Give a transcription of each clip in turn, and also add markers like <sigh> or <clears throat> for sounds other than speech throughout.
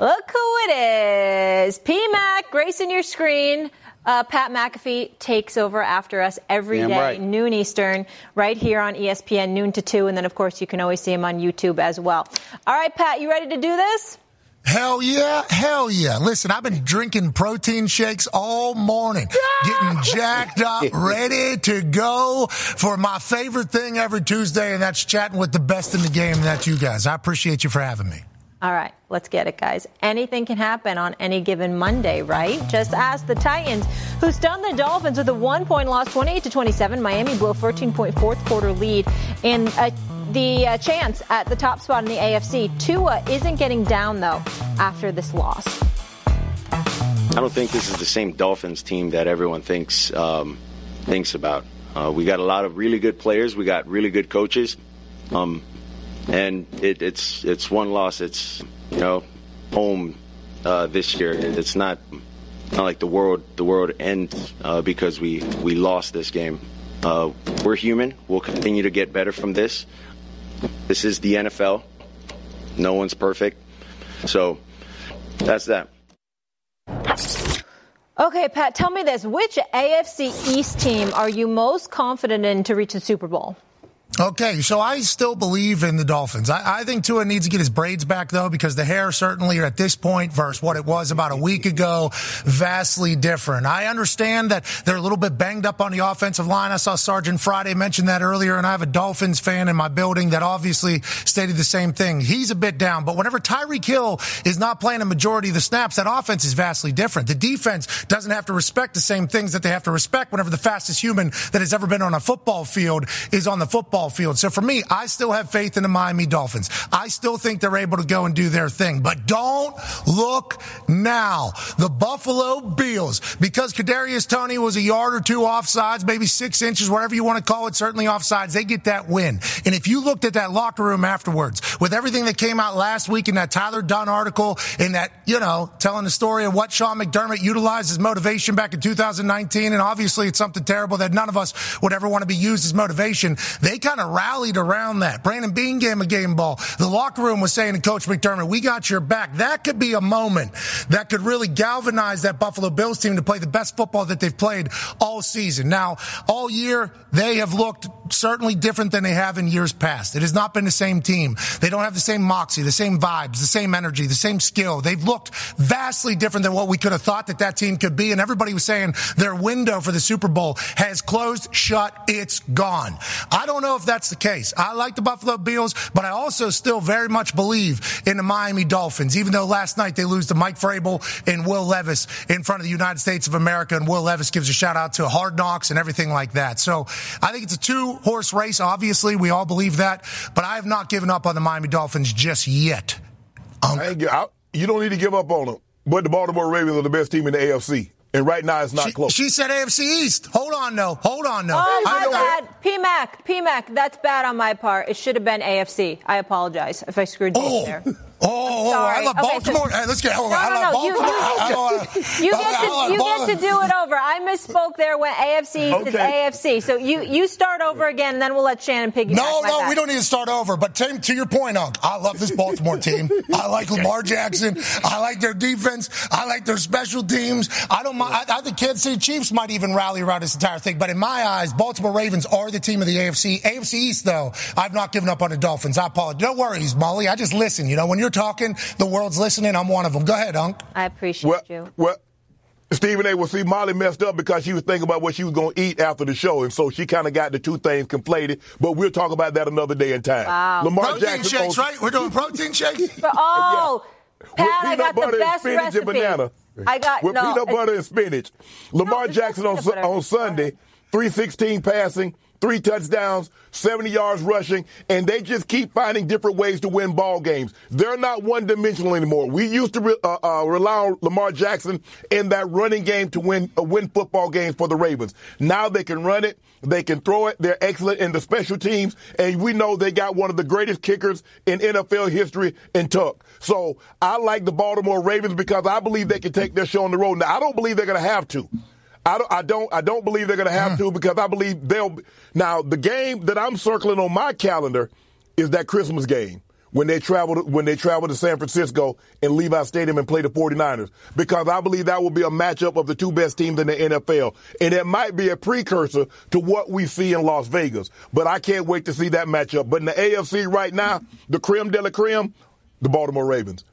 Look who it is. PMAC, gracing your screen. Uh, Pat McAfee takes over after us every Damn day, right. noon Eastern, right here on ESPN, noon to 2. And then, of course, you can always see him on YouTube as well. All right, Pat, you ready to do this? Hell yeah, hell yeah. Listen, I've been drinking protein shakes all morning, <laughs> getting jacked up, ready to go for my favorite thing every Tuesday, and that's chatting with the best in the game, and that's you guys. I appreciate you for having me. All right, let's get it, guys. Anything can happen on any given Monday, right? Just ask the Titans, who stunned the Dolphins with a one-point loss, 28 to 27. Miami blew a 13-point fourth quarter lead, and uh, the uh, chance at the top spot in the AFC. Tua isn't getting down though after this loss. I don't think this is the same Dolphins team that everyone thinks um, thinks about. Uh, we got a lot of really good players. We got really good coaches, um, and it, it's it's one loss. It's you know home uh, this year. It's not not like the world the world ends uh, because we we lost this game. Uh, we're human. We'll continue to get better from this. This is the NFL. No one's perfect, so that's that. Okay, Pat, tell me this. Which AFC East team are you most confident in to reach the Super Bowl? Okay, so I still believe in the Dolphins. I, I think Tua needs to get his braids back though, because the hair certainly at this point versus what it was about a week ago, vastly different. I understand that they're a little bit banged up on the offensive line. I saw Sergeant Friday mention that earlier, and I have a Dolphins fan in my building that obviously stated the same thing. He's a bit down, but whenever Tyreek Hill is not playing a majority of the snaps, that offense is vastly different. The defense doesn't have to respect the same things that they have to respect whenever the fastest human that has ever been on a football field is on the football field. So for me, I still have faith in the Miami Dolphins. I still think they're able to go and do their thing. But don't look now. The Buffalo Bills, because Kadarius Toney was a yard or two offsides, maybe six inches, whatever you want to call it, certainly offsides, they get that win. And if you looked at that locker room afterwards, with everything that came out last week in that Tyler Dunne article, in that, you know, telling the story of what Sean McDermott utilized as motivation back in 2019, and obviously it's something terrible that none of us would ever want to be used as motivation. They kind of rallied around that. Brandon Beane gave a game ball. The locker room was saying to Coach McDermott, we got your back. That could be a moment that could really galvanize that Buffalo Bills team to play the best football that they've played all season. Now, all year, they have looked certainly different than they have in years past. It has not been the same team. They don't have the same moxie, the same vibes, the same energy, the same skill. They've looked vastly different than what we could have thought that that team could be. And everybody was saying their window for the Super Bowl has closed, shut, it's gone. I don't know if that's the case. I like the Buffalo Bills, but I also still very much believe in the Miami Dolphins, even though last night they lose to Mike Vrabel and Will Levis in front of the United States of America. And Will Levis gives a shout out to Hard Knocks and everything like that. So I think it's a two horse race. Obviously, we all believe that, but I have not given up on the Miami Dolphins just yet. I ain't, gi- I, you don't need to give up on them. But the Baltimore Ravens are the best team in the AFC. And right now it's not She, close. she said AFC East. Hold on, no. Hold on, no. Oh, my know- bad. PMAC, PMAC, that's bad on my part. It should have been AFC. I apologize if I screwed you Oh, there. <laughs> Oh, oh, oh, I Sorry. love Okay, so- Baltimore. Hey, let's get hold on. I No, love no, no. You, Baltimore. I- I <laughs> you, you get to you Ball- get to do it over. I misspoke there when AFC is Okay. AFC. So you you start over again, and then we'll let Shannon piggyback. No, my no, bad. we don't need to start over. But to, to your point, Unc, I love this Baltimore <laughs> team. I like Lamar Jackson. I like their defense. I like their special teams. I don't mind. I, I think Kansas City Chiefs might even rally around this entire thing. But in my eyes, Baltimore Ravens are the team of the AFC. AFC East, though, I've not given up on the Dolphins. I apologize. No worries, Molly. I just listen. You know, when you're talking, the world's listening. I'm one of them. Go ahead, Unc. I appreciate well, you. well, Stephen A. will see Molly messed up because she was thinking about what she was going to eat after the show. And so she kind of got the two things conflated. But we'll talk about that another day in time. Wow. Lamar Protein Jackson shakes, on- right? We're doing protein shakes. <laughs> Oh, With Pat, I peanut got the butter and best spinach recipe. and banana. I got With no. peanut butter and spinach. Lamar it's Jackson not on, peanut Su- butter. on Sunday, 316 passing, three touchdowns, 70 yards rushing, and they just keep finding different ways to win ball games. They're not one dimensional anymore. We used to re- uh, uh, rely on Lamar Jackson in that running game to win uh, win football games for the Ravens. Now they can run it, they can throw it. They're excellent in the special teams, and we know they got one of the greatest kickers in NFL history in Tuck. So I like the Baltimore Ravens because I believe they can take their show on the road. Now I don't believe they're going to have to. I don't, I don't, I don't believe they're going to have mm. to because I believe they'll. Now, the game that I'm circling on my calendar is that Christmas game when they travel to, when they travel to San Francisco and Levi Stadium and play the 49ers because I believe that will be a matchup of the two best teams in the NFL and it might be a precursor to what we see in Las Vegas. But I can't wait to see that matchup. But in the AFC right now, the creme de la creme, the Baltimore Ravens.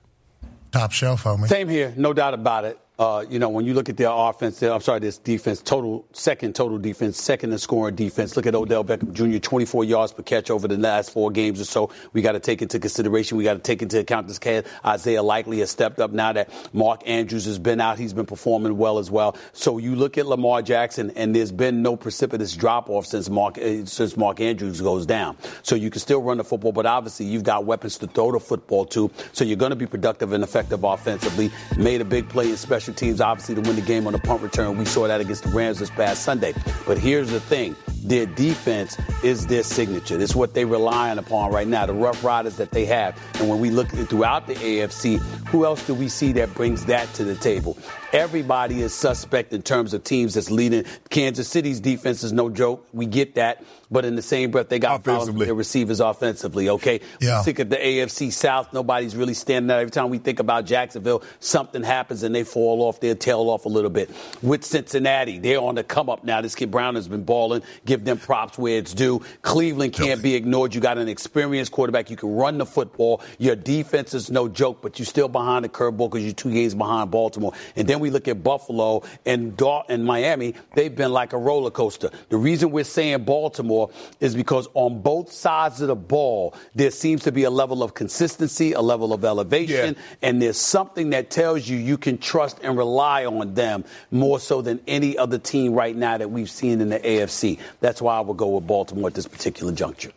Top shelf, homie. Same here, no doubt about it. Uh, you know, when you look at their offense, I'm sorry, this defense, total second total defense, second in scoring defense. Look at Odell Beckham Jr. 24 yards per catch over the last four games or so. We got to take into consideration. We got to take into account this kid Isaiah Likely has stepped up now that Mark Andrews has been out. He's been performing well as well. So you look at Lamar Jackson, and there's been no precipitous drop off since Mark uh, since Mark Andrews goes down. So you can still run the football, but obviously you've got weapons to throw the football to. So you're going to be productive and effective offensively. Made a big play in special teams, obviously, to win the game on the punt return. We saw that against the Rams this past Sunday. But here's the thing their defense is their signature. It's what they're relying upon right now, the rough riders that they have. And when we look throughout the AFC, who else do we see that brings that to the table? Everybody is suspect in terms of teams that's leading. Kansas City's defense is no joke. We get that. But in the same breath, they got problems with their receivers offensively, okay? Yeah. Think of the AFC South. Nobody's really standing out. Every time we think about Jacksonville, something happens and they fall off, their tail off a little bit. With Cincinnati, they're on the come up now. This kid Brown has been balling. Give them props where it's due. Cleveland can't be ignored. You got an experienced quarterback. You can run the football. Your defense is no joke, but you're still behind the curveball because you're two games behind Baltimore. And then we look at Buffalo and, and Miami. They've been like a roller coaster. The reason we're saying Baltimore is because on both sides of the ball, there seems to be a level of consistency, a level of elevation, yeah. and there's something that tells you you can trust and rely on them more so than any other team right now that we've seen in the AFC. That's why I would go with Baltimore at this particular juncture.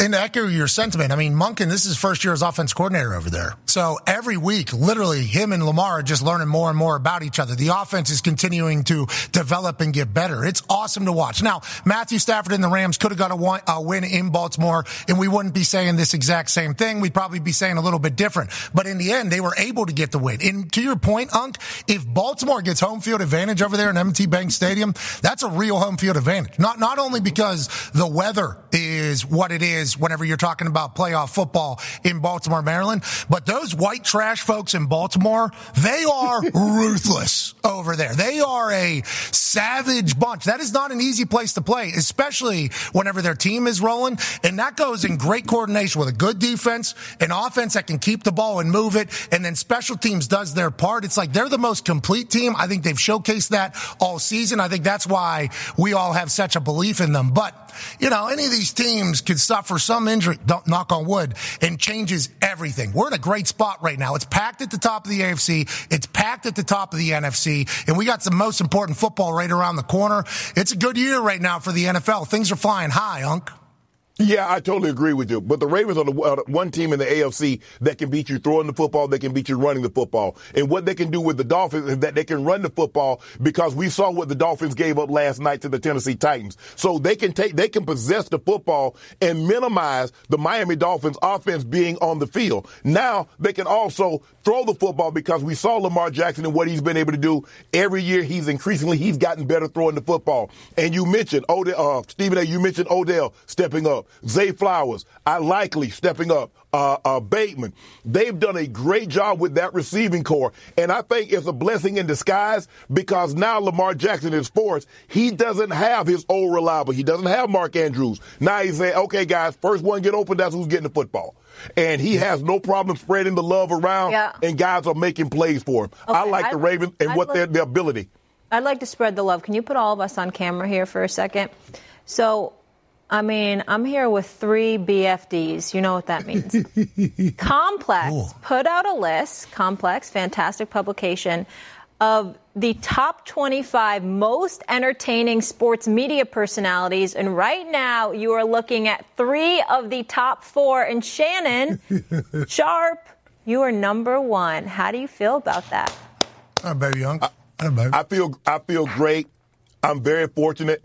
And to echo your sentiment, I mean, Monken, this is first year as offense coordinator over there. So every week, literally, him and Lamar are just learning more and more about each other. The offense is continuing to develop and get better. It's awesome to watch. Now, Matthew Stafford and the Rams could have got a, a win in Baltimore, and we wouldn't be saying this exact same thing. We'd probably be saying a little bit different. But in the end, they were able to get the win. And to your point, Unc, if Baltimore gets home field advantage over there in M&T Bank Stadium, that's a real home field advantage. Not, not only because the weather is what it is, is whenever you're talking about playoff football in Baltimore, Maryland. But those white trash folks in Baltimore, they are <laughs> ruthless over there. They are a savage bunch. That is not an easy place to play, especially whenever their team is rolling. And that goes in great coordination with a good defense, an offense that can keep the ball and move it, and then special teams does their part. It's like they're the most complete team. I think they've showcased that all season. I think that's why we all have such a belief in them. But, you know, any of these teams could suffer some injury, don't knock on wood, and changes everything. We're in a great spot right now. It's packed at the top of the AFC. It's packed at the top of the NFC. And we got some most important football right around the corner. It's a good year right now for the NFL. Things are flying high, Unc. Yeah, I totally agree with you. But the Ravens are the uh, one team in the AFC that can beat you throwing the football, they can beat you running the football. And what they can do with the Dolphins is that they can run the football because we saw what the Dolphins gave up last night to the Tennessee Titans. So they can take, they can possess the football and minimize the Miami Dolphins offense being on the field. Now they can also throw the football because we saw Lamar Jackson and what he's been able to do every year. He's increasingly, he's gotten better throwing the football. And you mentioned Odell, uh, Stephen A, you mentioned Odell stepping up. Zay Flowers, I likely stepping up. Uh, uh, Bateman. They've done a great job with that receiving corps. And I think it's a blessing in disguise because now Lamar Jackson is forced. He doesn't have his old reliable. He doesn't have Mark Andrews. Now he's saying, okay, guys, first one get open, that's who's getting the football. And he has no problem spreading the love around, yeah. and guys are making plays for him. Okay, I like I'd, the Ravens and I'd what like, their, their ability. I'd like to spread the love. Can you put all of us on camera here for a second? So I mean, I'm here with three BFDs. You know what that means. <laughs> Complex put out a list. Complex, fantastic publication. of the top 25 most entertaining sports media personalities. And right now, you are looking at three of the top four. And Shannon <laughs> Sharpe, you are number one. How do you feel about that? Oh, baby young. I, I feel I feel great. I'm very fortunate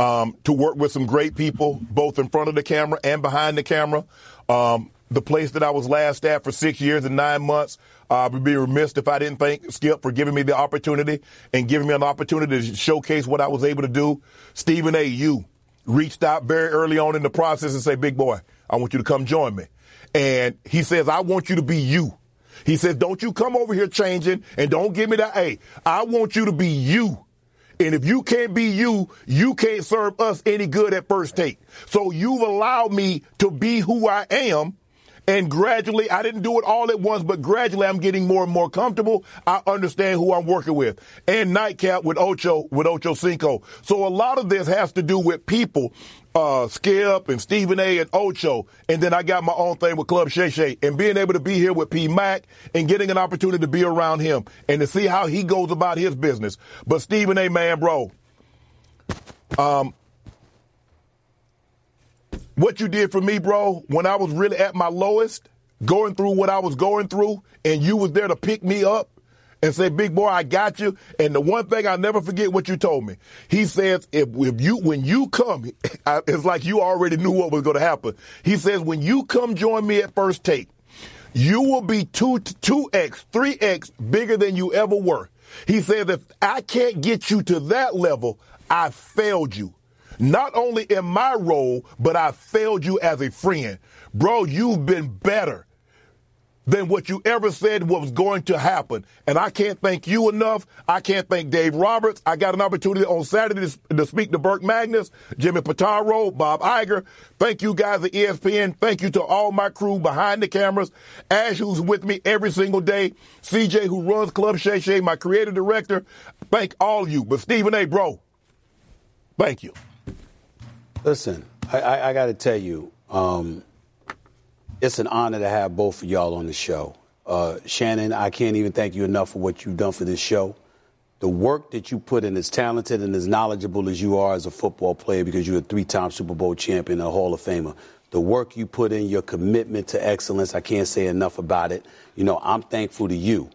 um, to work with some great people, both in front of the camera and behind the camera. Um, the place that I was last at for six years and nine months. Uh, I would be remiss if I didn't thank Skip for giving me the opportunity and giving me an opportunity to showcase what I was able to do. Stephen A. You reached out very early on in the process and say, "Big boy, I want you to come join me." And he says, "I want you to be you." He says, "Don't you come over here changing and don't give me that. Hey, I want you to be you." And if you can't be you, you can't serve us any good at first take. So you've allowed me to be who I am and gradually, I didn't do it all at once, but gradually I'm getting more and more comfortable. I understand who I'm working with. And nightcap with Ocho, with Ocho Cinco. So a lot of this has to do with people, uh, Skip and Stephen A and Ocho. And then I got my own thing with Club Shay Shay and being able to be here with P Mac and getting an opportunity to be around him and to see how he goes about his business. But Stephen A, man, bro, um, what you did for me, bro, when I was really at my lowest, going through what I was going through, and you was there to pick me up and say, "Big boy, I got you." And the one thing I'll never forget what you told me. He says, "If, if you when you come, <laughs> it's like you already knew what was going to happen." He says, "When you come join me at First Take, you will be two two x, three x bigger than you ever were." He says, "If I can't get you to that level, I failed you." Not only in my role, but I failed you as a friend. Bro, you've been better than what you ever said was going to happen. And I can't thank you enough. I can't thank Dave Roberts. I got an opportunity on Saturday to, speak to Burke Magnus, Jimmy Pitaro, Bob Iger. Thank you guys at ESPN. Thank you to all my crew behind the cameras. Ash, who's with me every single day. CJ, who runs Club Shay Shay, my creative director. Thank all of you. But Stephen A., bro, thank you. Listen, I, I, I got to tell you, um, it's an honor to have both of y'all on the show. Uh, Shannon, I can't even thank you enough for what you've done for this show. The work that you put in, as talented and as knowledgeable as you are as a football player, because you're a three-time Super Bowl champion, a Hall of Famer. The work you put in, your commitment to excellence, I can't say enough about it. You know, I'm thankful to you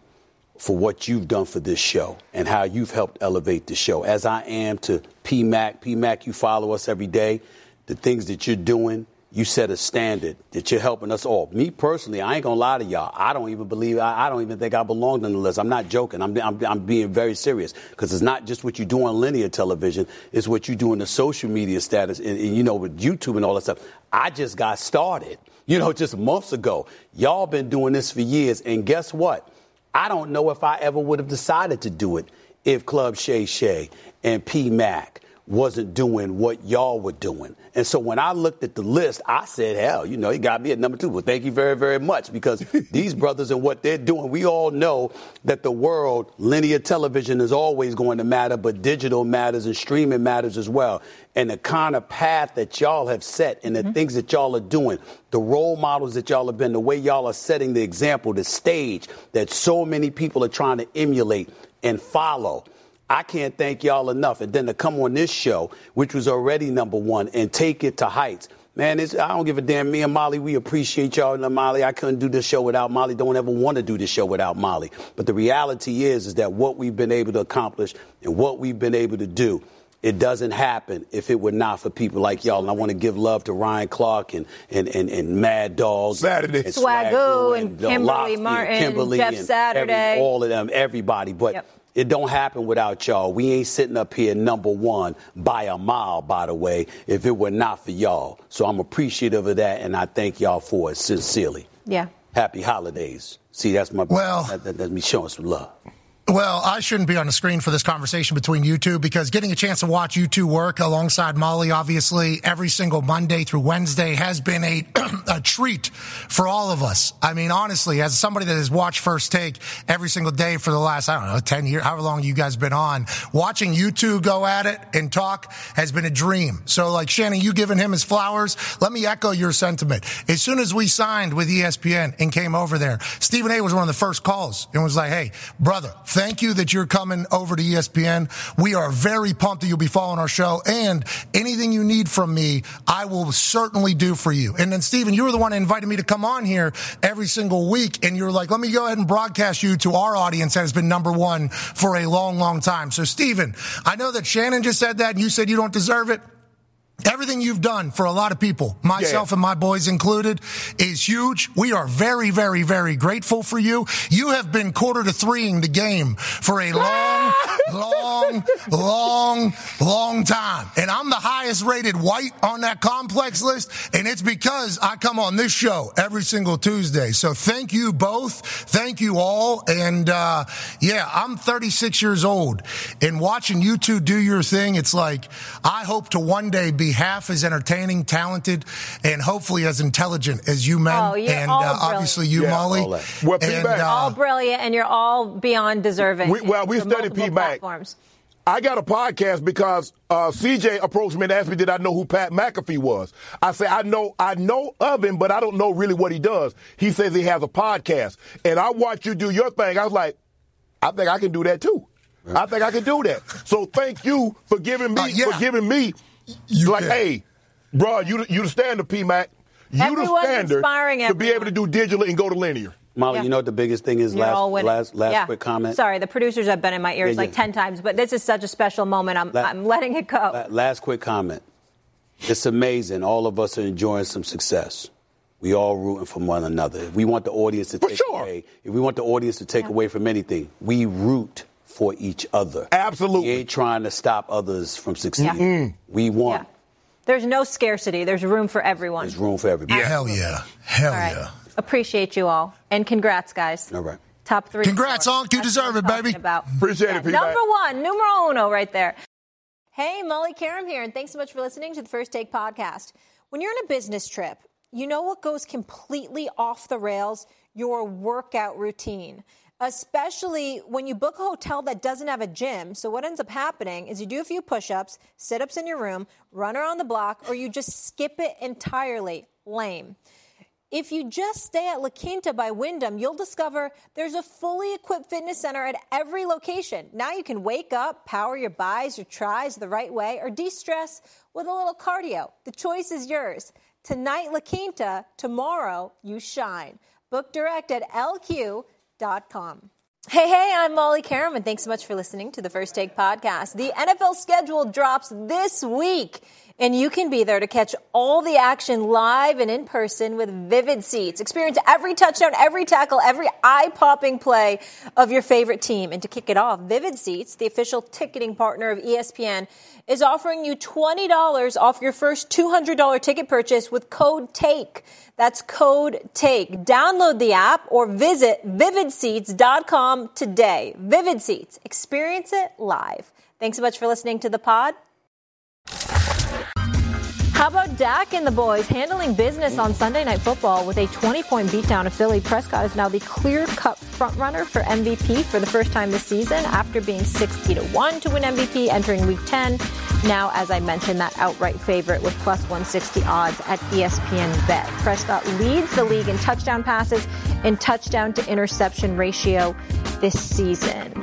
for what you've done for this show and how you've helped elevate the show, as I am to PMAC. PMAC, you follow us every day. The things that you're doing, you set a standard that you're helping us all. Me personally, I ain't gonna lie to y'all. I don't even believe, I, I don't even think I belong on the list. I'm not joking. I'm, I'm, I'm being very serious because it's not just what you do on linear television, it's what you do in the social media status and, and, you know, with YouTube and all that stuff. I just got started, you know, just months ago. Y'all been doing this for years. And guess what? I don't know if I ever would have decided to do it if Club Shay Shay and P Mac wasn't doing what y'all were doing. And so when I looked at the list, I said, hell, you know, he got me at number two. Well, thank you very, very much because <laughs> these brothers and what they're doing, we all know that the world, linear television is always going to matter, but digital matters and streaming matters as well. And the kind of path that y'all have set and the mm-hmm. things that y'all are doing, the role models that y'all have been, the way y'all are setting the example, the stage that so many people are trying to emulate and follow. I can't thank y'all enough. And then to come on this show, which was already number one, and take it to heights. Man, I don't give a damn. Me and Molly, we appreciate y'all. And Molly, I couldn't do this show without Molly. Don't ever want to do this show without Molly. But the reality is, is that what we've been able to accomplish and what we've been able to do, it doesn't happen if it were not for people like y'all. And I want to give love to Ryan Clark and and, and, and Mad Dog, Saturday, and Swagu, and, and Kimberly Martin, Kimberly Jeff Saturday, every, all of them, everybody. But yep. It don't happen without y'all. We ain't sitting up here number one by a mile, by the way, if it were not for y'all. So I'm appreciative of that, and I thank y'all for it sincerely. Yeah. Happy holidays. See, that's my well. That, that, that's me showing some love. Well, I shouldn't be on the screen for this conversation between you two because getting a chance to watch you two work alongside Molly, obviously, every single Monday through Wednesday has been a, <clears throat> a treat for all of us. I mean, honestly, as somebody that has watched First Take every single day for the last, I don't know, 10 years, however long you guys been on, watching you two go at it and talk has been a dream. So, like, Shannon, you giving him his flowers, let me echo your sentiment. As soon as we signed with ESPN and came over there, Stephen A was one of the first calls and was like, hey, brother, Thank you that you're coming over to ESPN. We are very pumped that you'll be following our show and anything you need from me, I will certainly do for you. And then Stephen, you were the one that invited me to come on here every single week and you're like, let me go ahead and broadcast you to our audience that has been number one for a long, long time. So Stephen, I know that Shannon just said that and you said you don't deserve it. Everything you've done for a lot of people, myself yeah. and my boys included, is huge. We are very, very, very grateful for you. You have been quarter to threeing the game for a long, <laughs> long, long, long time. And I'm the highest rated white on that complex list. And it's because I come on this show every single Tuesday. So thank you both. Thank you all. And, uh, yeah, I'm 36 years old and watching you two do your thing. It's like, I hope to one day be be half as entertaining, talented, and hopefully as intelligent as you men. Oh, and uh, obviously you, yeah, Molly. Well, and, uh, all brilliant, and you're all beyond deserving. We, well, we studied P back. I got a podcast because uh, CJ approached me and asked me, "Did I know who Pat McAfee was?" I said, "I know, I know of him, but I don't know really what he does." He says he has a podcast, and I watch you do your thing. I was like, "I think I can do that too. I think I can do that." So thank you for giving me uh, yeah. for giving me you like, can. hey, bro, you you the standard, P Mac. You Everyone's the standard to be able to do digital and go to linear. Molly, yeah. you know what the biggest thing is? You're last, last, last yeah. quick comment. Sorry, the producers have been in my ears yeah, like ten times, but this is such a special moment. I'm, La- I'm letting it go. last quick comment. It's amazing. All of us are enjoying some success. We all rooting for one another. If we want the audience to for take sure. away, if we want the audience to take away from anything, we root for each other. Absolutely. We ain't trying to stop others from succeeding. Mm. We want there's no scarcity. There's room for everyone. There's room for everybody. Yeah. Hell yeah. Hell yeah. Appreciate you all. And congrats, guys. All right. Top three. Congrats, Onk. You deserve it, baby. About. Appreciate yeah, it, Number one, numero uno right there. Hey, Molly Qerim here, and thanks so much for listening to the First Take podcast. When you're on a business trip, you know what goes completely off the rails? Your workout routine especially when you book a hotel that doesn't have a gym. So, what ends up happening is you do a few push ups, sit ups in your room, run around the block, or you just skip it entirely. Lame. If you just stay at La Quinta by Wyndham, you'll discover there's a fully equipped fitness center at every location. Now you can wake up, power your buys or tries the right way, or de stress with a little cardio. The choice is yours. Tonight, La Quinta, tomorrow, you shine. Book direct at LQ Hey, hey, I'm Molly Qerim, and thanks so much for listening to the First Take podcast. The NFL schedule drops this week, and you can be there to catch all the action live and in person with vivid seats. Experience every touchdown, every tackle, every eye popping play of your favorite team. And to kick it off, Vivid Seats, the official ticketing partner of ESPN, is offering you $20 off your first $200 ticket purchase with code TAKE. That's code TAKE. Download the app or visit vividseats.com today. Vivid Seats. Experience it live. Thanks so much for listening to the pod. How about Dak and the boys handling business on Sunday Night Football with a 20-point beatdown of Philly? Prescott is now the clear-cut frontrunner for MVP for the first time this season after being 60 to 1 to win MVP entering Week 10. Now, as I mentioned, that outright favorite with plus 160 odds at ESPN Bet. Prescott leads the league in touchdown passes and touchdown to interception ratio this season.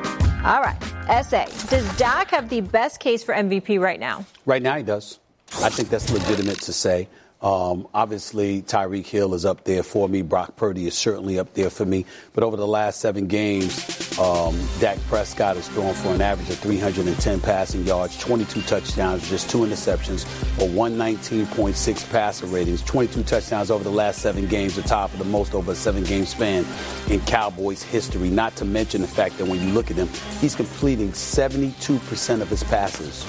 All right, SA. Does Dak have the best case for MVP right now? Right now, he does. I think that's legitimate to say. Um, obviously, Tyreek Hill is up there for me. Brock Purdy is certainly up there for me. But over the last seven games, um, Dak Prescott has thrown for an average of 310 passing yards, 22 touchdowns, just two interceptions, or 119.6 passer ratings. 22 touchdowns over the last seven games, the top of the most over a seven-game span in Cowboys history. Not to mention the fact that when you look at him, he's completing 72% of his passes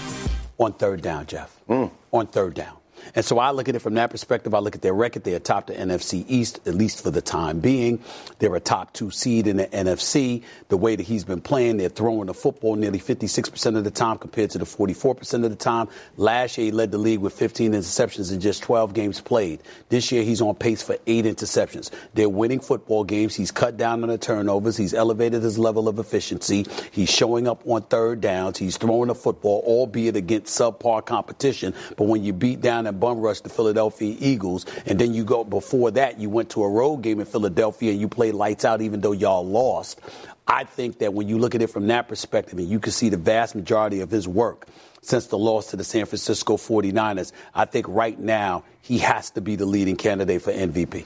on third down, Jeff. Mm. On third down. And so I look at it from that perspective. I look at their record. They're top the NFC East, at least for the time being. They're a top two seed in the NFC. The way that he's been playing, they're throwing the football nearly 56% of the time compared to the 44% of the time. Last year, he led the league with 15 interceptions in just 12 games played. This year, he's on pace for eight interceptions. They're winning football games. He's cut down on the turnovers. He's elevated his level of efficiency. He's showing up on third downs. He's throwing the football, albeit against subpar competition. But when you beat down and bum rush the Philadelphia Eagles. And then you go before that, you went to a road game in Philadelphia and you played lights out even though y'all lost. I think that when you look at it from that perspective and you can see the vast majority of his work since the loss to the San Francisco 49ers, I think right now he has to be the leading candidate for MVP.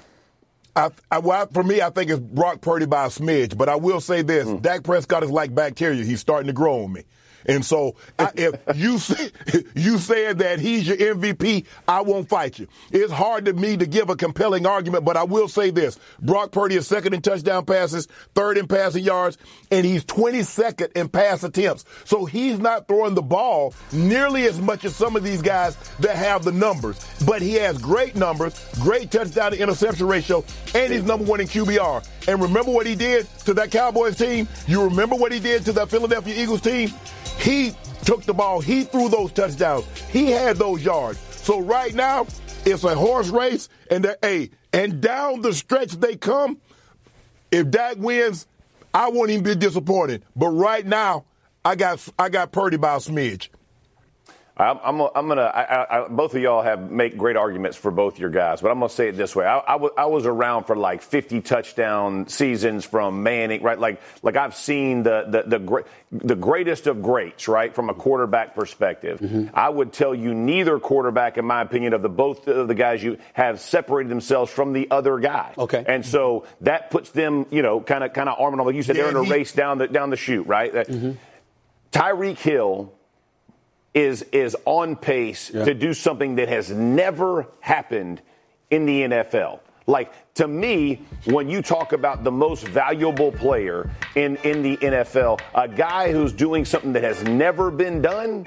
I, I, well, for me, I think it's Brock Purdy by a smidge. But I will say this: mm. Dak Prescott is like bacteria; he's starting to grow on me. And so if you <laughs> you said that he's your MVP, I won't fight you. It's hard to me to give a compelling argument, but I will say this. Brock Purdy is second in touchdown passes, third in passing yards, and he's 22nd in pass attempts. So he's not throwing the ball nearly as much as some of these guys that have the numbers. But he has great numbers, great touchdown to interception ratio, and he's number one in QBR. And remember what he did to that Cowboys team? You remember what he did to that Philadelphia Eagles team? He took the ball. He threw those touchdowns. He had those yards. So right now, it's a horse race, and the hey, and down the stretch they come. If Dak wins, I won't even be disappointed. But right now, I got I got Purdy by a smidge. I'm, I'm, I'm gonna. I, I, both of y'all have make great arguments for both your guys, but I'm gonna say it this way. I, I, w- I was around for like 50 touchdown seasons from Manning, right? Like, like I've seen the the the, great, the greatest of greats, right, from a quarterback perspective. Mm-hmm. I would tell you neither quarterback, in my opinion, of the both of the guys you have separated themselves from the other guy. Okay, and so that puts them, you know, kind of kind of arm in arm. Like you said, yeah, they're in a he, race down the down the chute, right? Mm-hmm. Tyreek Hill is is on pace yeah. to do something that has never happened in the NFL. Like to me, when you talk about the most valuable player in, in the NFL, a guy who's doing something that has never been done,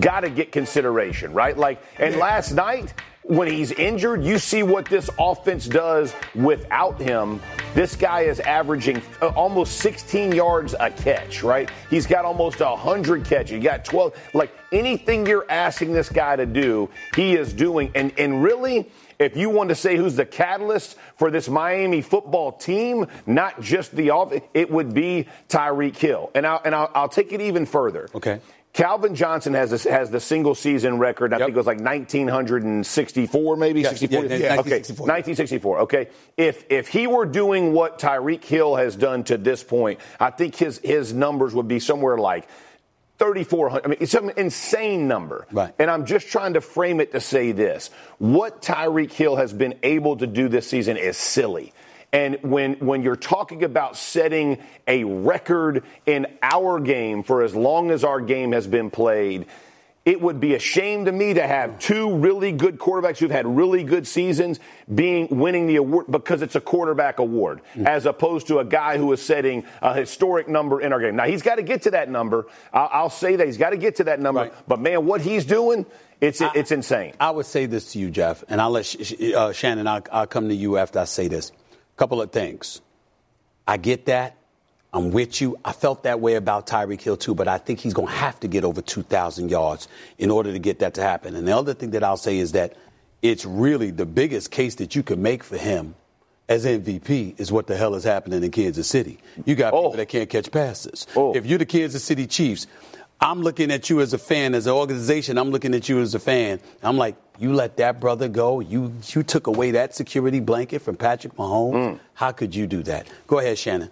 gotta get consideration, right? Like, and last night, when he's injured, you see what this offense does without him. This guy is averaging uh, almost 16 yards a catch, right? He's got almost 100 catches. He got 12. Like anything you're asking this guy to do, he is doing. And, and really, if you want to say who's the catalyst for this Miami football team, not just the offense, it would be Tyreek Hill. And I'll, and I'll, I'll take it even further. Okay. Calvin Johnson has this, has the single season record. I yep. think it was like 1964, maybe yes, 64. Yeah, yeah, okay, 1964. Okay, if if he were doing what Tyreek Hill has done to this point, I think his his numbers would be somewhere like 3,400. I mean, it's an insane number. Right. And I'm just trying to frame it to say this: what Tyreek Hill has been able to do this season is silly. And when, when you're talking about setting a record in our game for as long as our game has been played, it would be a shame to me to have two really good quarterbacks who've had really good seasons being winning the award because it's a quarterback award mm-hmm. as opposed to a guy who is setting a historic number in our game. Now he's got to get to that number. I'll, I'll say that he's got to get to that number. Right. But man, what he's doing, it's I, it's insane. I would say this to you, Jeff, and I'll let uh, Shannon. I'll, I'll come to you after I say this couple of things. I get that. I'm with you. I felt that way about Tyreek Hill too, but I think he's going to have to get over 2,000 yards in order to get that to happen. And the other thing that I'll say is that it's really the biggest case that you can make for him as MVP is what the hell is happening in Kansas City. You got people oh. that can't catch passes. Oh. If you're the Kansas City Chiefs, I'm looking at you as a fan, as an organization. I'm looking at you as a fan. I'm like, you let that brother go. You you took away that security blanket from Patrick Mahomes. Mm. How could you do that? Go ahead, Shannon.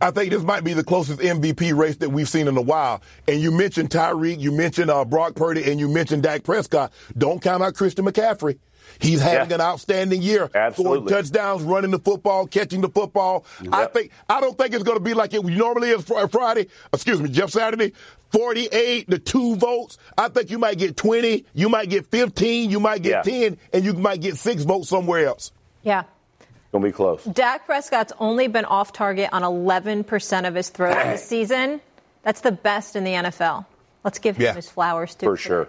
I think this might be the closest MVP race that we've seen in a while. And you mentioned Tyreek, you mentioned uh, Brock Purdy, and you mentioned Dak Prescott. Don't count out Christian McCaffrey. He's having yeah. an outstanding year. Absolutely. Scoring touchdowns, running the football, catching the football. Yep. I think I don't think it's going to be like it normally is Friday. Excuse me, Jeff Saturday. 48 to two votes. I think you might get 20, you might get 15, you might get yeah. 10, and you might get six votes somewhere else. Yeah. Gonna be close. Dak Prescott's only been off target on 11% of his throws this <clears throat> season. That's the best in the NFL. Let's give him yeah. his flowers too. For sure.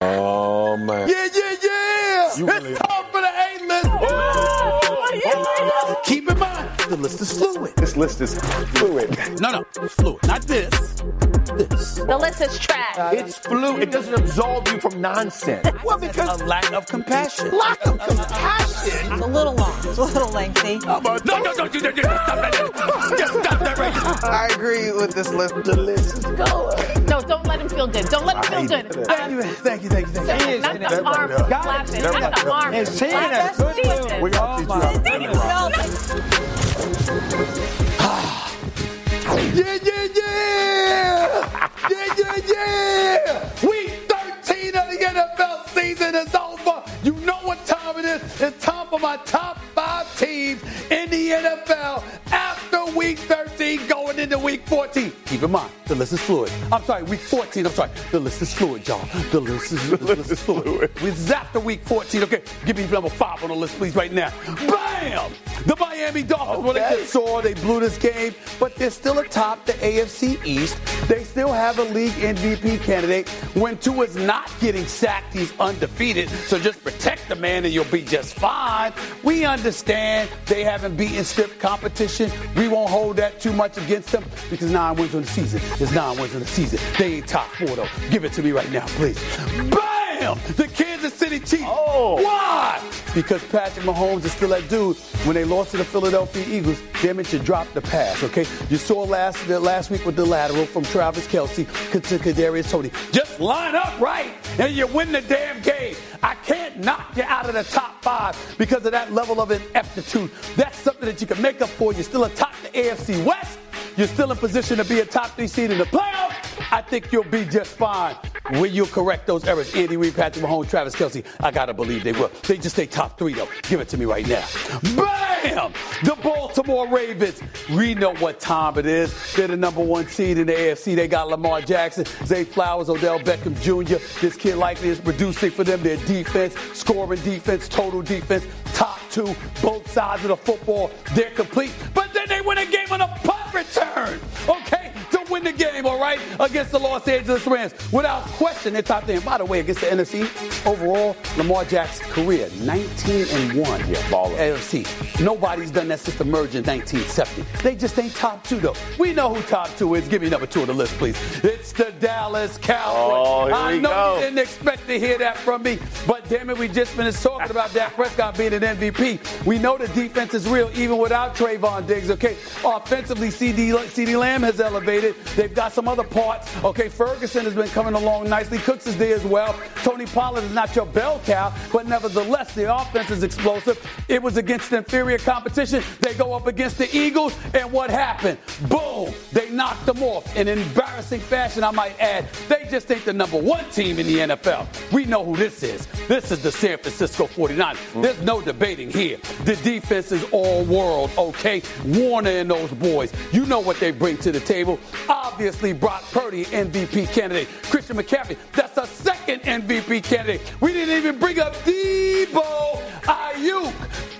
Oh man. Yeah, yeah, yeah. You it's really- time for the A list. Oh, Keep in mind, the list is fluid. This list is fluid. No, no, it's fluid. Not this. This. The list is trash. It's fluid. It doesn't absolve you from nonsense. <laughs> Well, because a lack of compassion. Lack of compassion. It's a little long. It's a little lengthy. No, no, no, no, no, no, stop that. <laughs> Just stop that right now. I agree with this list. The list is going. No, don't let him feel good. Don't let him feel good. Thank you, thank you, thank you, thank you. Not the arm flapping. Not the arm. And saying that good We got teach you how to Yeah, yeah, yeah! Yeah, yeah, yeah! Week 13 of the NFL season is over. You know what time it is. It's time for my top five teams in the NFL after week 13 going into week 14. Keep in mind, the list is fluid. I'm sorry, week 14. I'm sorry. The list is fluid, y'all. The list is, the list is <laughs> fluid. It's after week 14. Okay, give me number five on the list, please, right now. Bam! The Miami Dolphins, well, they Okay. just saw they blew this game, but they're still atop the AFC East. They still have a league MVP candidate. When Tua's not getting sacked, he's undefeated. So just protect the man and you'll be just fine. We understand they haven't beaten stiff competition. We won't hold that too much against them because nine wins on the season. There's nine wins on the season. They ain't top four though. Give it to me right now, please. Bam! The Kansas City Chiefs. Oh. Why? Because Patrick Mahomes is still that dude. When they lost to the Philadelphia Eagles, damn it, you dropped the pass, okay? You saw last the last week with the lateral from Travis Kelce to Kadarius Toney. Just line up right, and you win the damn game. I can't knock you out of the top five because of that level of ineptitude. That's something that you can make up for. You're still atop the AFC West. You're still in position to be a top three seed in the playoffs. I think you'll be just fine. Will you correct those errors? Andy Reid, Patrick Mahomes, Travis Kelce. I gotta believe they will. They just stay top three though. Give it to me right now. Bam! The Baltimore Ravens. We know what time it is. They're the number one seed in the AFC. They got Lamar Jackson, Zay Flowers, Odell Beckham Jr. This kid likely is producing for them. Their defense, scoring defense, total defense, top two, both sides of the football. They're complete. But then they win a game on a punt return. Okay? Win the game, all right, against the Los Angeles Rams. Without question, they're top 10. By the way, against the NFC, overall, Lamar Jackson's career, 19 and 1. Yeah, baller. AFC. Nobody's done that since the merger in 1970. They just ain't top two, though. We know who top two is. Give me number two on the list, please. It's the Dallas Cowboys. Oh, here I we know go. you didn't expect to hear that from me, but damn it, we just finished talking about Dak Prescott being an MVP. We know the defense is real, even without Trevon Diggs. Okay, offensively, CeeDee, CeeDee Lamb has elevated. They've got some other parts. Okay, Ferguson has been coming along nicely. Cooks is there as well. Tony Pollard is not your bell cow, but nevertheless, the offense is explosive. It was against inferior competition. They go up against the Eagles, and what happened? Boom! They knocked them off in embarrassing fashion, I might add. They just ain't the number one team in the NFL. We know who this is. This is the San Francisco 49ers. There's no debating here. The defense is all world, okay? Warner and those boys. You know what they bring to the table. Obviously, Brock Purdy, MVP candidate. Christian McCaffrey, that's a second MVP candidate. We didn't even bring up Deebo Aiyuk.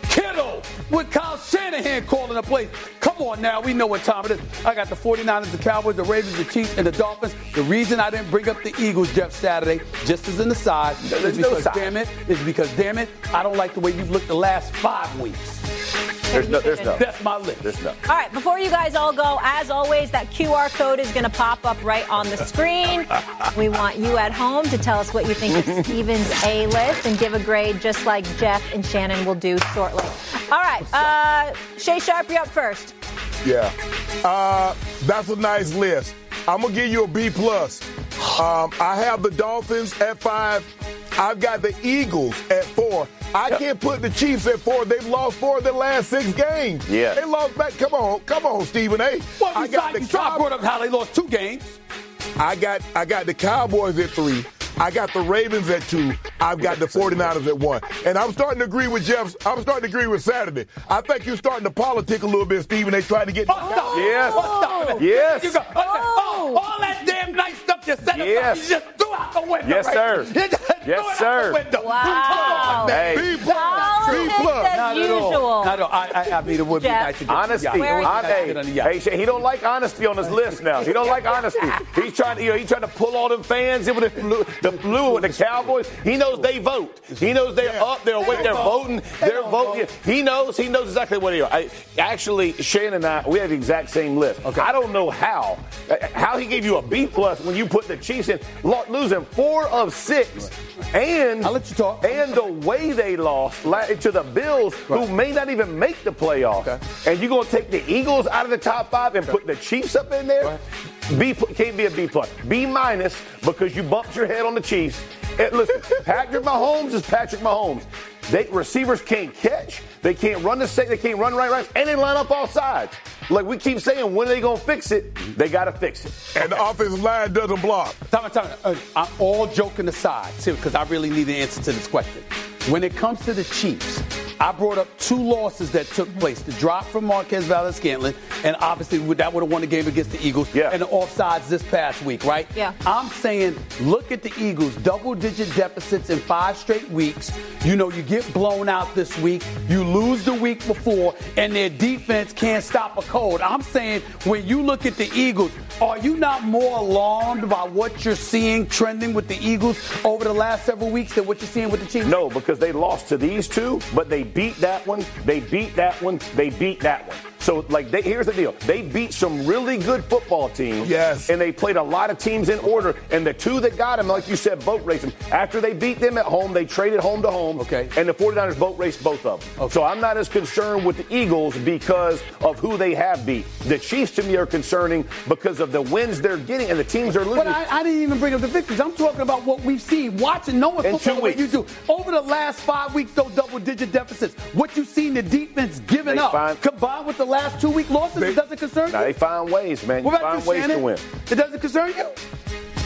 Kittle with Kyle Shanahan calling the plays. Come on now, we know what time it is. I got the 49ers, the Cowboys, the Ravens, the Chiefs, and the Dolphins. The reason I didn't bring up the Eagles, Jeff, Saturday, just as an aside, is no because, side. damn it, is because, damn it, I don't like the way you've looked the last five weeks. There's no, there's no. That's my list. There's no. All right, before you guys all go, as always, that QR code is going to pop up right on the screen. We want you at home to tell us what you think of <laughs> Stephen's A list and give a grade just like Jeff and Shannon will do shortly. All right, uh, Shay Sharpe, you're up first. Yeah. Uh, that's a nice list. I'm gonna give you a B plus. Um, I have the Dolphins at five. I've got the Eagles at four. I can't put the Chiefs at four. They've lost four of their last six games. Yeah. They lost back. Come on, come on, Stephen A. Well, I got the you saw I Cow- brought up how they lost two games. I got I got the Cowboys at three. I got the Ravens at two. I've got the <laughs> 49ers at one. And I'm starting to agree with Jeff. I'm starting to agree with Saturday. I think you're starting to politic a little bit, Stephen. They trying to get. Oh, stop. Yes. Oh. Yes. You go, oh. All that damn nice stuff you said yes. you just threw out the window. Yes, right? sir. <laughs> yes, sir. Wow. Hey. B plus. B plus. As Not usual. at all. Not at all. I, I, I mean, it would Jeff. be nice to get Honesty. Yeah. Hey, hey, he don't like honesty on his list now. He don't like honesty. He's trying to, you know, he's trying to pull all them fans in with the blue, the flu with the Cowboys. He knows they vote. He knows they're up. They're awake. They're voting. They're voting. He knows. He knows exactly what he. I, actually, Shane and I, we have the exact same list. Okay. I don't know how how he gave you a B plus when you put the Chiefs in, losing four of six, and I'll let you talk. And the way they lost to the Bills, right. who may not even make the playoffs, okay. and you're gonna take the Eagles out of the top five and okay. put the Chiefs up in there. Right. B can't be a B plus. B minus because you bumped your head on the Chiefs. And listen, <laughs> Patrick Mahomes is Patrick Mahomes. They receivers can't catch. They can't run the state. They can't run right right, and they line up all sides. Like we keep saying, when are they gonna fix it? They gotta fix it. And the offensive line doesn't block. Time, time, uh, I'm all joking aside, too, because I really need the answer to this question. When it comes to the Chiefs, I brought up two losses that took place: the drop from Marquez Valdes-Scantling, and obviously that would have won the game against the Eagles, yeah. and the offsides this past week, right? Yeah. I'm saying, look at the Eagles, double-digit deficits in five straight weeks. You know, you get blown out this week, you lose the week before, and their defense can't stop a cold. I'm saying, when you look at the Eagles, are you not more alarmed by what you're seeing trending with the Eagles over the last several weeks than what you're seeing with the Chiefs? No, because they lost to these two, but they beat that one, they beat that one, they beat that one. So, like, they, here's the deal: they beat some really good football teams. Yes. And they played a lot of teams in order. And the two that got them, like you said, boat racing. After they beat them at home, they traded home to home. Okay. And the 49ers boat raced both of them. Okay. So I'm not as concerned with the Eagles because of who they have beat. The Chiefs to me are concerning because of the wins they're getting and the teams are losing. But I, I didn't even bring up the victories. I'm talking about what we've seen, watching, knowing In football way you do. Over the last five weeks, those double-digit deficits, what you've seen the defense giving They up, find- combined with the last two-week losses, They- it doesn't concern now you. they find ways, man. What you about find you, ways Shannon? to win. It doesn't concern you.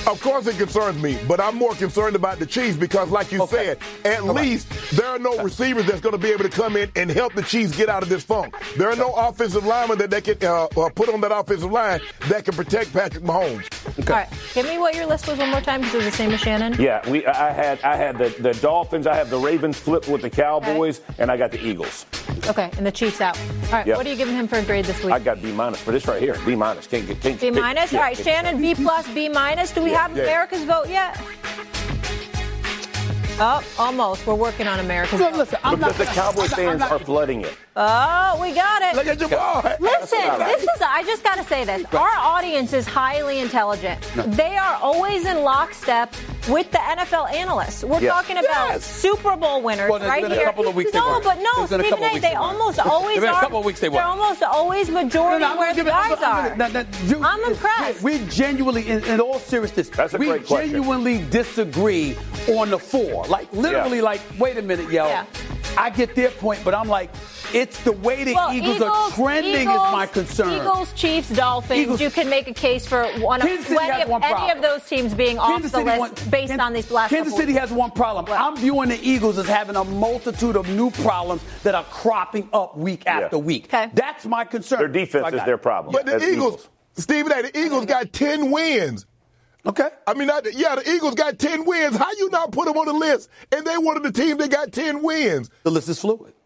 Of course, it concerns me, but I'm more concerned about the Chiefs because, like you Okay. said, at least there are no receivers that's going to be able to come in and help the Chiefs get out of this funk. There are no offensive linemen that they can uh, uh, put on that offensive line that can protect Patrick Mahomes. All right. Give me what your list was one more time because it was the same as Shannon. Yeah, we. I had I had the, the Dolphins. I have the Ravens flipped with the Cowboys, and I got the Eagles. Okay. And the Chiefs out. All right. Yep. What are you giving him for a grade this week? I got B minus for this right here. B minus. Can't get can't, B minus. yeah, All right, can't- Shannon. B plus. B minus. Do we Yeah, have yeah. America's vote yet? Oh, almost. We're working on America's Look, vote. listen, I'm Because not the Cowboy I'm not- I'm fans not- are flooding it. Oh, we got it. Look at your ball. Listen, this is, I just got to say this. Our audience is highly intelligent. They are always in lockstep with the NFL analysts. We're Yeah. talking about Yes. Super Bowl winners Well, right been a here. couple of weeks no, weren't. but no, There's been a Stephen couple A. weeks They they almost always been a are. couple of weeks they They're almost always majority No, no, I'm where gonna the give it- I'm guys gonna- I'm are. gonna- no, no, you- I'm impressed. We genuinely, in, in all seriousness, That's a we great question. genuinely disagree on the four. Like literally, Yeah. like, wait a minute, yo. Yeah. I get their point, but I'm like, it's the way the Well, Eagles, are trending Eagles, is my concern. Eagles, Chiefs, Dolphins. Eagles- you can make a case for one of Kansas City any, has of, one any problem. of those teams being off Kansas the City list won- based Kan- on these last Kansas City has one problem. What? I'm viewing the Eagles as having a multitude of new problems that are cropping up week after week. Okay. That's my concern. Their defense I is got their problem. But the As Eagles, Stephen A., the Eagles got 10 wins. Okay. I mean, not, yeah, the Eagles got 10 wins. How you not put them on the list? And they wanted the team that got 10 wins. The list is fluid.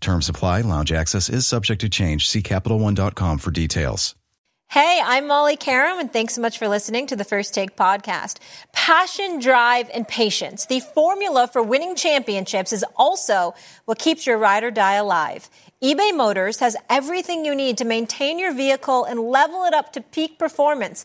Terms apply. Lounge access is subject to change. See CapitalOne.com for details. Hey, I'm Molly Qerim, and thanks so much for listening to the First Take podcast. Passion, drive, and patience. The formula for winning championships is also what keeps your ride or die alive. eBay Motors has everything you need to maintain your vehicle and level it up to peak performance.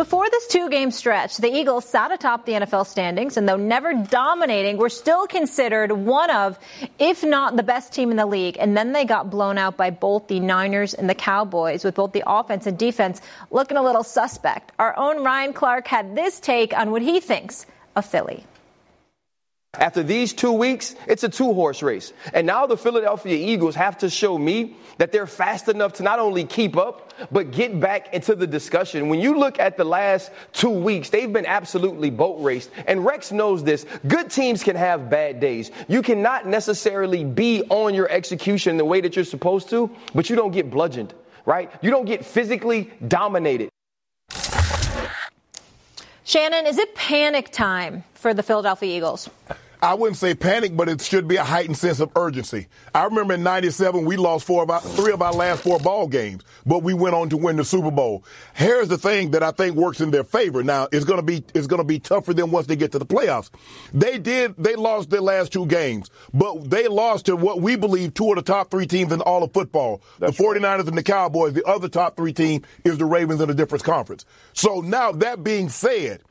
Before this two game stretch, the Eagles sat atop the NFL standings, and though never dominating, were still considered one of, if not the best team in the league. And then they got blown out by both the Niners and the Cowboys, with both the offense and defense looking a little suspect. Our own Ryan Clark had this take on what he thinks of Philly. After these two weeks, it's a two horse race. And now the Philadelphia Eagles have to show me that they're fast enough to not only keep up, but get back into the discussion. When you look at the last two weeks, they've been absolutely boat raced. And Rex knows this. Good teams can have bad days. You cannot necessarily be on your execution the way that you're supposed to, but you don't get bludgeoned, right? You don't get physically dominated. Shannon, is it panic time for the Philadelphia Eagles? I wouldn't say panic, but it should be a heightened sense of urgency. I remember in '97 we lost four of our, three of our last four ball games, but we went on to win the Super Bowl. Here's the thing that I think works in their favor. Now it's going to be it's going to be tough for them once they get to the playoffs. They did they lost their last two games, but they lost to what we believe two of the top three teams in all of football: That's the 49ers right. and the Cowboys. The other top three team is the Ravens in a different conference. So now that being said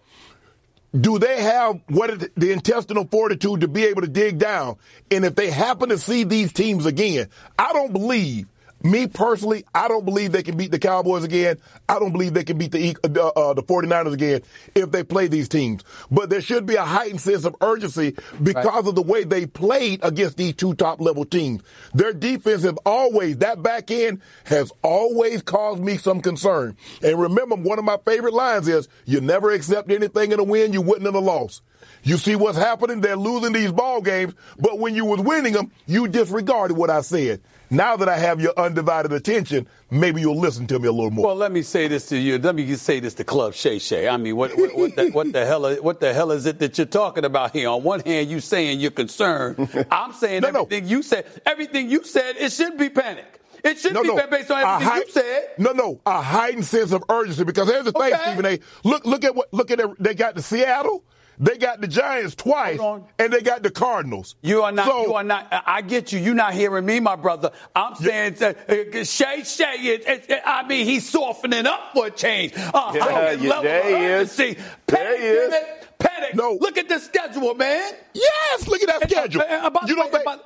do they have what is the intestinal fortitude to be able to dig down? And if they happen to see these teams again, I don't believe me personally, I don't believe they can beat the Cowboys again. I don't believe they can beat the uh, uh, the 49ers again if they play these teams. But there should be a heightened sense of urgency because right. of the way they played against these two top level teams. Their defense have always, that back end has always caused me some concern. And remember, one of my favorite lines is, you never accept anything in a win you wouldn't in a loss. You see what's happening? They're losing these ball games, but when you was winning them, you disregarded what I said. Now that I have your undivided attention, maybe you'll listen to me a little more. Well, let me say this to you. Let me say this to Club Shay Shay. I mean, what, what, what, the, what the hell? Is, what the hell is it that you're talking about here? On one hand, you saying you're concerned. <laughs> I'm saying no, everything no. you said. Everything you said, it should be panic. It should no, be no. based on everything high, you said. No, no, a heightened sense of urgency. Because here's the thing, okay. Stephen A. Look, look at what, look at. They got to Seattle. They got the Giants twice, and they got the Cardinals. You are not. So, you are not. I get you. You're not hearing me, my brother. I'm saying yeah. uh, Shay Shay. It, it, it, I mean, he's softening up for a change. Uh, yeah, yeah, there he is. Panic, there he is. Panic. No. Look at the schedule, man. Yes, look at that and, schedule. Uh, about, you don't think. About,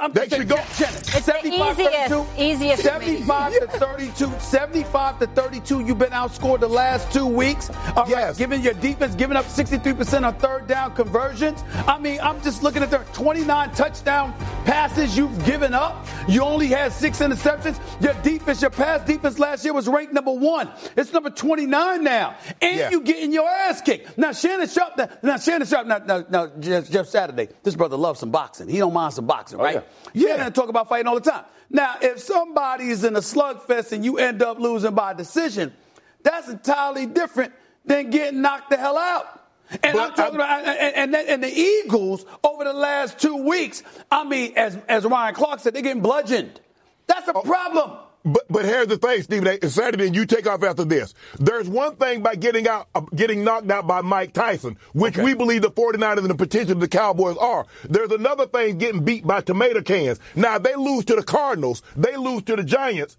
I'm they should go. It's 75 the easiest, easiest 75 to 32. 75 to 32. You've been outscored the last two weeks. All yes. Right, giving your defense, giving up 63% on third down conversions. I mean, I'm just looking at their 29 touchdown passes you've given up. You only had six interceptions. Your defense, your pass defense last year was ranked number one. It's number 29 now. And yeah. you getting your ass kicked. Now, Shannon Sharpe, now, Shannon Sharpe, now, now, now Jeff, Jeff Saturday, this brother loves some boxing. He don't mind some boxing, oh, right? Yeah. Yeah, and talk about fighting all the time. Now, if somebody is in a slugfest and you end up losing by decision, that's entirely different than getting knocked the hell out. And but I'm talking I'm, about, and, and, and, the Eagles over the last two weeks, I mean, as, as Ryan Clark said, they're getting bludgeoned. That's a oh, problem. But but here's the thing, Stephen. It's Saturday, and you take off after this. There's one thing by getting out, uh, getting knocked out by Mike Tyson, which okay. we believe the 49ers and the potential of the Cowboys are. There's another thing getting beat by tomato cans. Now they lose to the Cardinals, they lose to the Giants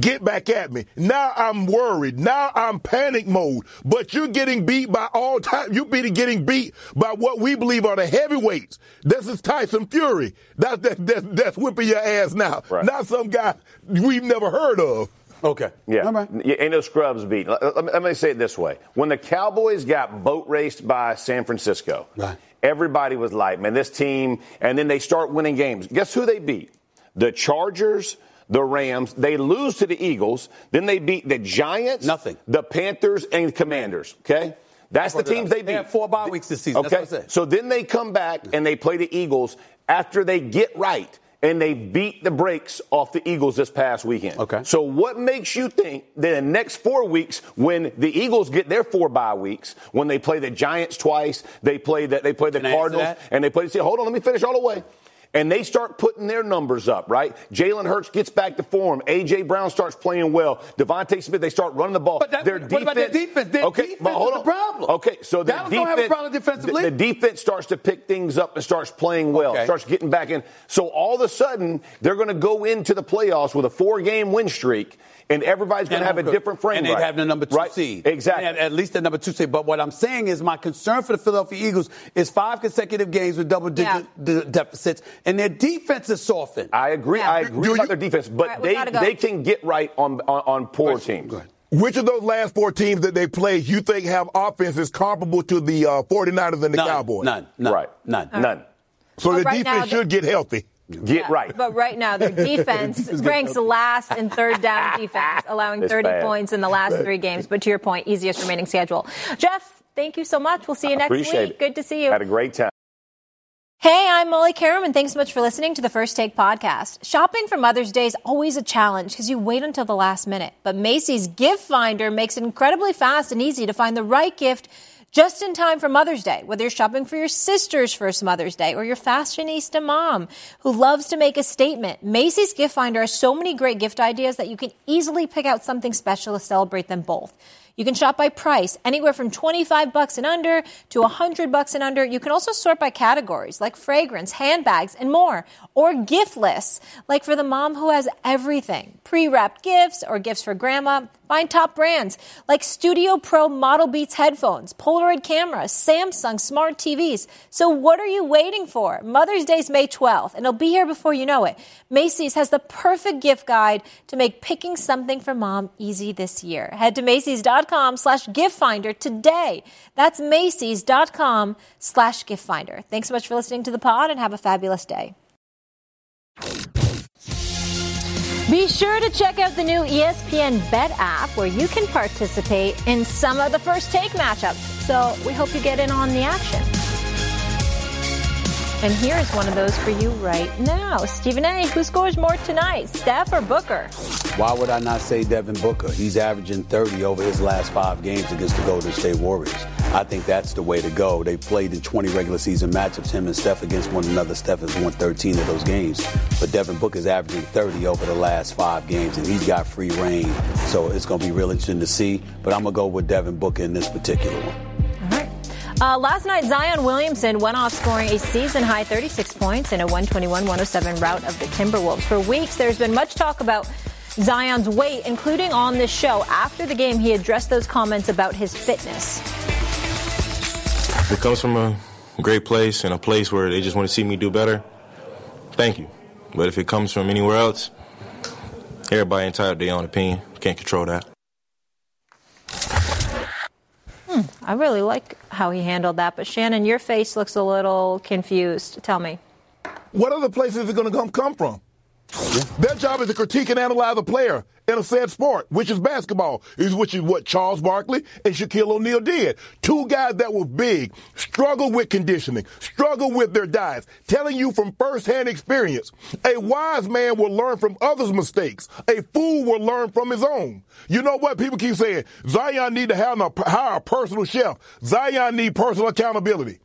get back at me. Now I'm worried. Now I'm panic mode. But you're getting beat by all time. You're getting beat by what we believe are the heavyweights. This is Tyson Fury. That's that, that, that's whipping your ass now. Right. Not some guy we've never heard of. Okay. Yeah. All right. Ain't no scrubs beat. Let, let, me say it this way: when the Cowboys got boat raced by San Francisco, right. everybody was like, "Man, this team." And then they start winning games. Guess who they beat? The Chargers the Rams. They lose to the Eagles. Then they beat the Giants, Nothing. the Panthers, and Commanders. Okay? That's the teams they beat. They had four bye weeks this season. That's Okay. So then they come back and they play the Eagles after they get right and they beat the brakes off the Eagles this past weekend. Okay. So what makes you think that in the next four weeks, when the Eagles get their four bye weeks, when they play the Giants twice, they play the, they play the Can Cardinals, and they play. See, hold on, let me finish all the way. And they start putting their numbers up, right? Jalen Hurts gets back to form. AJ Brown starts playing well. DeVonta Smith, they start running the ball. But that- their what about their defense? Their okay, defense but hold on. the problem. Okay, so the Dallas defense don't have a problem defensively. The, the defense starts to pick things up and starts playing well, Okay. starts getting back in. So all of a sudden, they're going to go into the playoffs with a four-game win streak, and everybody's going to have a different frame. And they'd right. have the number two right? seed. Exactly. And at least the number two seed. But what I'm saying is my concern for the Philadelphia Eagles is five consecutive games with double digit de- deficits, and their defense is softened. I agree. Yeah. I agree about their defense, but All right, we they go. they can get right on on, on poor teams. Which of those last four teams that they played you think have offenses comparable to the uh, 49ers and the None, Cowboys? None. None. Right. None. None. So Well, the right defense the- should get healthy. Get right. But right now, their <laughs> defense ranks last in third down defense, <laughs> allowing It's 30 bad. points in the last three games. But to your point, easiest remaining schedule. Jeff, thank you so much. We'll see you next week. it. Good to see you. Had a great time. Hey, I'm Molly Qerim, and thanks so much for listening to the First Take podcast. Shopping for Mother's Day is always a challenge because you wait until the last minute. But Macy's Gift Finder makes it incredibly fast and easy to find the right gift just in time for Mother's Day, whether you're shopping for your sister's first Mother's Day or your fashionista mom who loves to make a statement. Macy's Gift Finder has so many great gift ideas that you can easily pick out something special to celebrate them both. You can shop by price, anywhere from 25 bucks and under to 100 bucks and under. You can also sort by categories like fragrance, handbags, and more. Or gift lists, like for the mom who has everything. Pre-wrapped gifts or gifts for grandma. Find top brands like Studio Pro Model Beats headphones, Polaroid cameras, Samsung smart TVs. So what are you waiting for? Mother's Day's May 12th, and it'll be here before you know it. Macy's has the perfect gift guide to make picking something for mom easy this year. Head to Macy's.com slash gift finder today. That's Macy's.com slash gift finder. Thanks so much for listening to the pod and have a fabulous day. Be sure to check out the new ESPN Bet app where you can participate in some of the first take matchups. So we hope you get in on the action. And here's one of those for you right now. Stephen A., who scores more tonight, Steph or Booker? Why would I not say Devin Booker? He's averaging 30 over his last five games against the Golden State Warriors. I think that's the way to go. They played in 20 regular season matchups, him and Steph against one another. Steph has won 13 of those games. But Devin Booker's averaging 30 over the last five games, and he's got free reign. So it's going to be real interesting to see. But I'm going to go with Devin Booker in this particular one. Uh, last night, Zion Williamson went off scoring a season high 36 points in a 121 107 rout of the Timberwolves. For weeks, there's been much talk about Zion's weight, including on this show. After the game, he addressed those comments about his fitness. It comes from a great place and a place where they just want to see me do better, thank you. But if it comes from anywhere else, everybody entitled to their own opinion. Can't control that. I really like how he handled that. But Shannon, your face looks a little confused. Tell me. What other places is it going to come, come from? Their job is to critique and analyze a player in a said sport, which is basketball, is which is what Charles Barkley and Shaquille O'Neal did. Two guys that were big, struggle with conditioning, struggle with their diets, telling you from firsthand experience. A wise man will learn from others' mistakes. A fool will learn from his own. You know what? People keep saying Zion need to have a, hire a personal chef. Zion need personal accountability.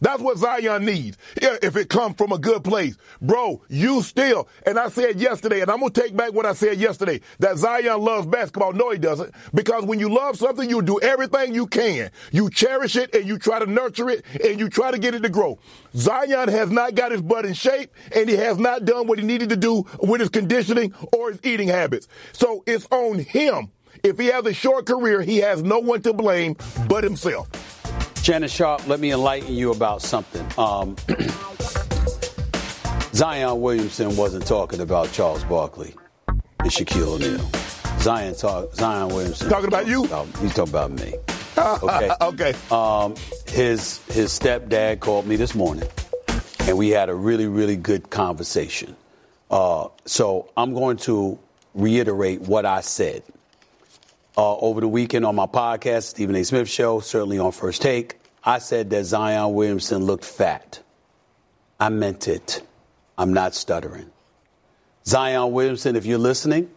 That's what Zion needs. If it comes from a good place. Bro, you still, and I said yesterday, and I'm to take back what I said yesterday, that Zion loves basketball. No, he doesn't. Because when you love something, you do everything you can. You cherish it and you try to nurture it and you try to get it to grow. Zion has not got his butt in shape and he has not done what he needed to do with his conditioning or his eating habits. So it's on him. If he has a short career, he has no one to blame but himself. Shannon Sharpe, let me enlighten you about something. Um, <clears throat> Zion Williamson wasn't talking about Charles Barkley and Shaquille O'Neal. Zion talk, Zion Williamson Talking about you? About, he's talking about me. <laughs> Okay. okay. Um, his his stepdad called me this morning, and we had a really really good conversation. Uh, so I'm going to reiterate what I said. Uh, over the weekend on my podcast, Stephen A. Smith Show, certainly on First Take, I said that Zion Williamson looked fat. I meant it. I'm not stuttering. Zion Williamson, if you're listening,